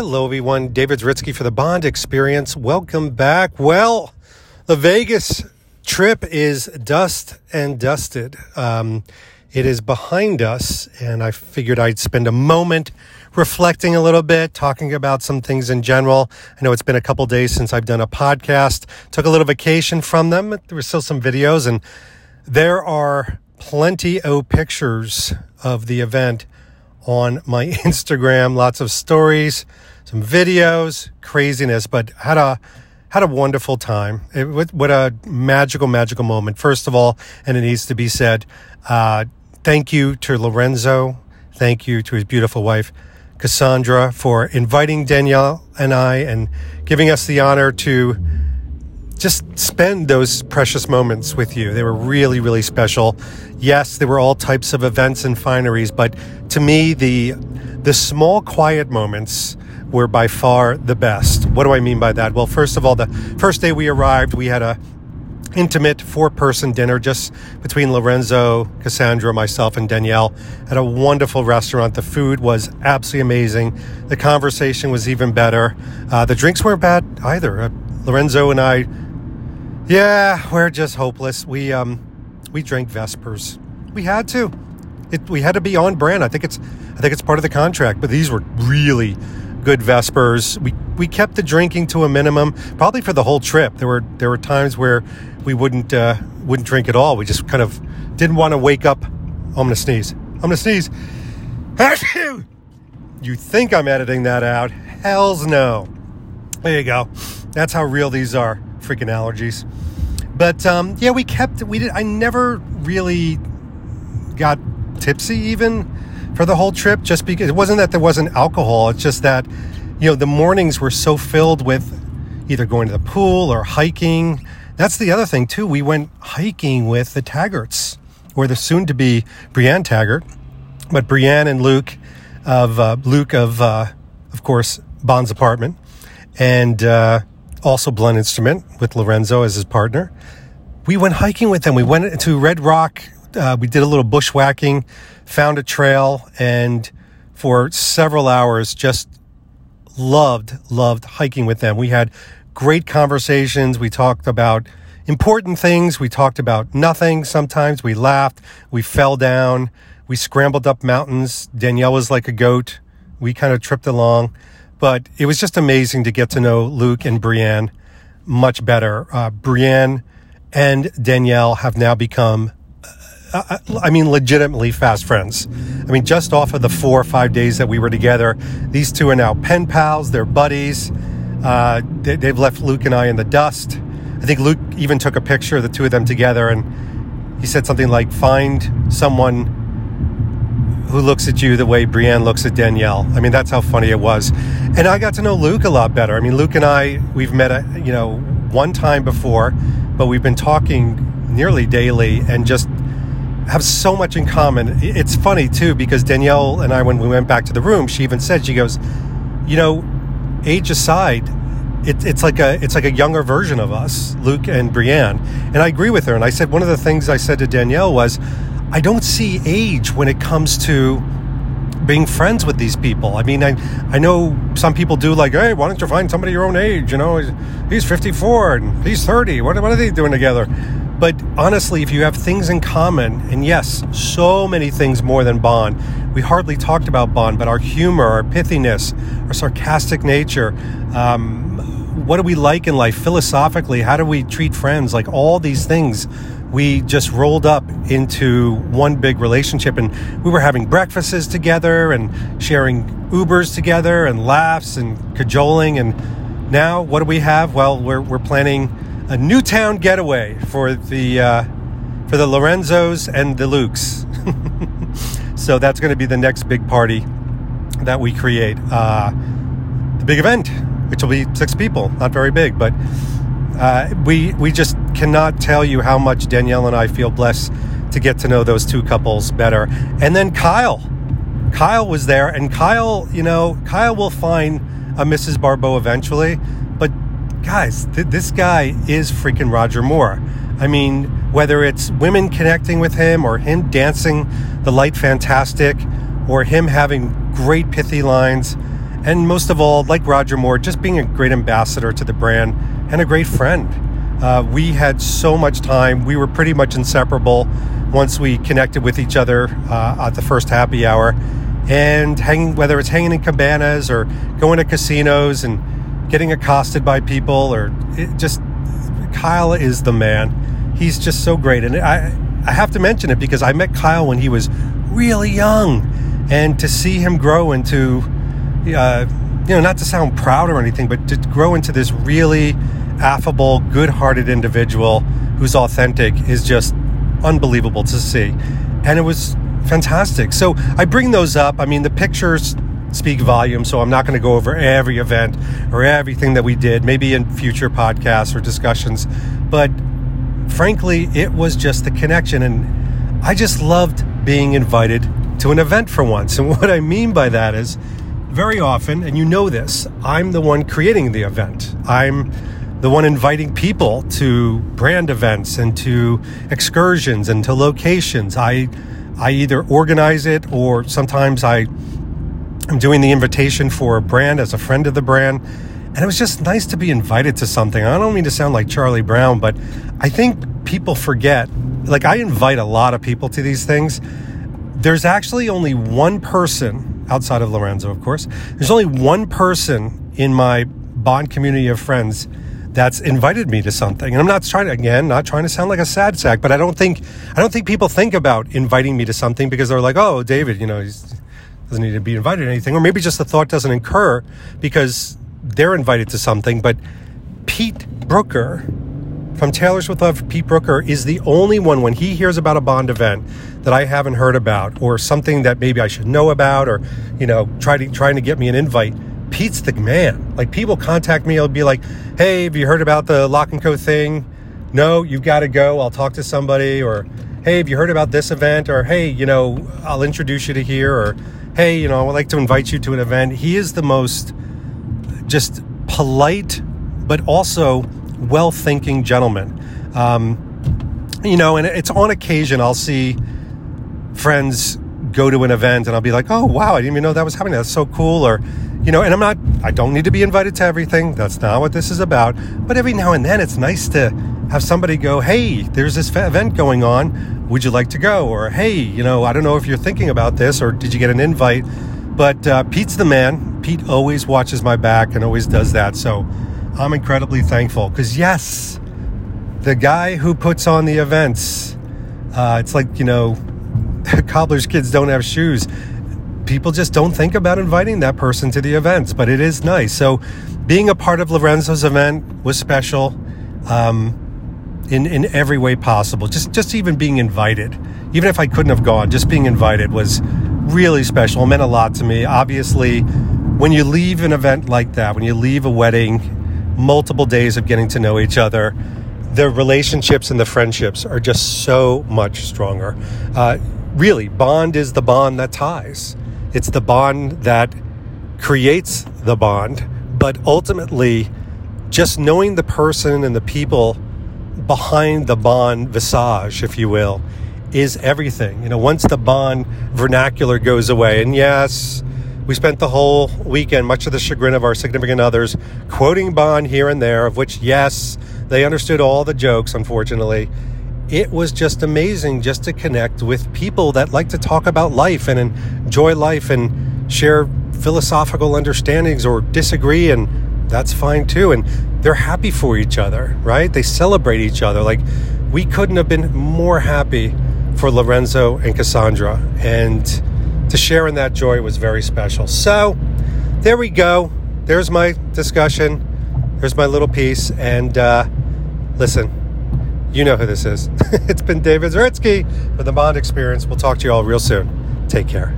Hello, everyone. David Zaritsky for the Bond Experience. Welcome back. Well, the Vegas trip is dust and dusted. Um, it is behind us, and I figured I'd spend a moment reflecting a little bit, talking about some things in general. I know it's been a couple days since I've done a podcast. Took a little vacation from them. There were still some videos, and there are plenty of pictures of the event on my Instagram. Lots of stories, some videos, craziness, but had a had a wonderful time. It, what a magical, magical moment. First of all, and it needs to be said, uh, thank you to Lorenzo. Thank you to his beautiful wife, Cassandra, for inviting Danielle and I and giving us the honor to just spend those precious moments with you. They were really, really special. Yes, there were all types of events and fineries, but to me, the the small, quiet moments were by far the best. What do I mean by that? Well, first of all, the first day we arrived, we had a intimate four-person dinner just between Lorenzo, Cassandra, myself, and Danielle at a wonderful restaurant. The food was absolutely amazing. The conversation was even better. Uh, the drinks weren't bad either. Uh, Lorenzo and I, yeah, we're just hopeless. We um, we drank Vespers. We had to. It, we had to be on brand. I think it's I think it's part of the contract. But these were really good Vespers. We we kept the drinking to a minimum, probably for the whole trip. There were there were times where we wouldn't uh, wouldn't drink at all. We just kind of didn't want to wake up. I'm gonna sneeze. I'm gonna sneeze. you think I'm editing that out? Hell's no. There you go. That's how real these are. Freaking allergies. But um, yeah, we kept. We did. I never really got tipsy even for the whole trip just because it wasn't that there wasn't alcohol it's just that you know the mornings were so filled with either going to the pool or hiking that's the other thing too we went hiking with the taggarts or the soon to be brienne taggart but brienne and luke of uh, luke of uh, of course bond's apartment and uh, also blunt instrument with lorenzo as his partner we went hiking with them we went to red rock uh, we did a little bushwhacking, found a trail, and for several hours just loved, loved hiking with them. We had great conversations. We talked about important things. We talked about nothing. Sometimes we laughed. We fell down. We scrambled up mountains. Danielle was like a goat. We kind of tripped along. But it was just amazing to get to know Luke and Brienne much better. Uh, Brienne and Danielle have now become I mean, legitimately fast friends. I mean, just off of the four or five days that we were together, these two are now pen pals. They're buddies. Uh, they, have left Luke and I in the dust. I think Luke even took a picture of the two of them together, and he said something like, "Find someone who looks at you the way Brienne looks at Danielle." I mean, that's how funny it was. And I got to know Luke a lot better. I mean, Luke and I, we've met, a, you know, one time before, but we've been talking nearly daily, and just have so much in common. It's funny too because Danielle and I, when we went back to the room, she even said, she goes, you know, age aside, it, it's like a it's like a younger version of us, Luke and Brienne. And I agree with her. And I said one of the things I said to Danielle was, I don't see age when it comes to being friends with these people. I mean, I I know some people do like, hey, why don't you find somebody your own age? You know, he's 54 and he's 30. What, what are they doing together? But honestly, if you have things in common, and yes, so many things more than Bond, we hardly talked about Bond, but our humor, our pithiness, our sarcastic nature, um, what do we like in life philosophically? How do we treat friends? Like all these things, we just rolled up into one big relationship, and we were having breakfasts together and sharing Ubers together and laughs and cajoling. And now, what do we have? Well, we're, we're planning a new town getaway for the uh, for the Lorenzos and the Lukes. so that's going to be the next big party that we create. Uh, the big event, which will be six people, not very big, but uh, we we just cannot tell you how much Danielle and I feel blessed to get to know those two couples better. And then Kyle, Kyle was there, and Kyle, you know, Kyle will find a Mrs. Barbeau eventually, but guys, th- this guy is freaking Roger Moore. I mean, whether it's women connecting with him or him dancing the light fantastic or him having great pithy lines. and most of all, like Roger Moore, just being a great ambassador to the brand and a great friend. Uh, we had so much time. We were pretty much inseparable once we connected with each other uh, at the first happy hour and hanging, whether it's hanging in cabanas or going to casinos and getting accosted by people or just Kyle is the man. He's just so great. And I, I have to mention it because I met Kyle when he was really young. And to see him grow into, uh, you know, not to sound proud or anything, but to grow into this really affable, good hearted individual who's authentic is just unbelievable to see. And it was fantastic. So I bring those up. I mean, the pictures speak volumes, so I'm not going to go over every event or everything that we did, maybe in future podcasts or discussions. But frankly, it was just the connection. And I just loved being invited to an event for once. And what I mean by that is very often, and you know this, I'm the one creating the event. I'm the one inviting people to brand events and to excursions and to locations. I I either organize it or sometimes I am doing the invitation for a brand as a friend of the brand. And it was just nice to be invited to something. I don't mean to sound like Charlie Brown, but I think people forget. Like, I invite a lot of people to these things. There's actually only one person outside of Lorenzo, of course. There's only one person in my Bond community of friends that's invited me to something. And I'm not trying to, again, not trying to sound like a sad sack, but I don't think, I don't think people think about inviting me to something because they're like, oh, David, you know, he doesn't need to be invited to anything. Or maybe just the thought doesn't occur because they're invited to something. But Pete Brooker from Tailors with Love, Pete Brooker is the only one when he hears about a Bond event that I haven't heard about or something that maybe I should know about or, you know, try to, trying to get me an invite Pete's the man. Like people contact me, I'll be like, "Hey, have you heard about the Lock and Co thing?" No, you've got to go. I'll talk to somebody. Or, "Hey, have you heard about this event?" Or, "Hey, you know, I'll introduce you to here." Or, "Hey, you know, I would like to invite you to an event." He is the most just polite, but also well-thinking gentleman. Um, you know, and it's on occasion I'll see friends go to an event and I'll be like, "Oh, wow, I didn't even know that was happening. That's so cool." Or you know, and I'm not, I don't need to be invited to everything. That's not what this is about. But every now and then it's nice to have somebody go, hey, there's this event going on. Would you like to go? Or, hey, you know, I don't know if you're thinking about this or did you get an invite? But uh, Pete's the man. Pete always watches my back and always does that. So I'm incredibly thankful because, yes, the guy who puts on the events, uh, it's like, you know, cobbler's kids don't have shoes people just don't think about inviting that person to the events, but it is nice. So being a part of Lorenzo's event was special um, in, in every way possible. Just, just even being invited, even if I couldn't have gone, just being invited was really special. It meant a lot to me. Obviously, when you leave an event like that, when you leave a wedding, multiple days of getting to know each other, the relationships and the friendships are just so much stronger. Uh, really, bond is the bond that ties. It's the bond that creates the bond, but ultimately, just knowing the person and the people behind the bond visage, if you will, is everything. You know, once the bond vernacular goes away, and yes, we spent the whole weekend, much to the chagrin of our significant others, quoting Bond here and there, of which, yes, they understood all the jokes, unfortunately it was just amazing just to connect with people that like to talk about life and enjoy life and share philosophical understandings or disagree and that's fine too. And they're happy for each other right? They celebrate each other. Like we couldn't have been more happy for lorenzo and cassandra. And to share in that joy was very special. So there we go. There's my discussion. There's my little piece. And uh, listen you know who this is. it's been David Zaritsky for the Bond Experience. We'll talk to you all real soon. Take care.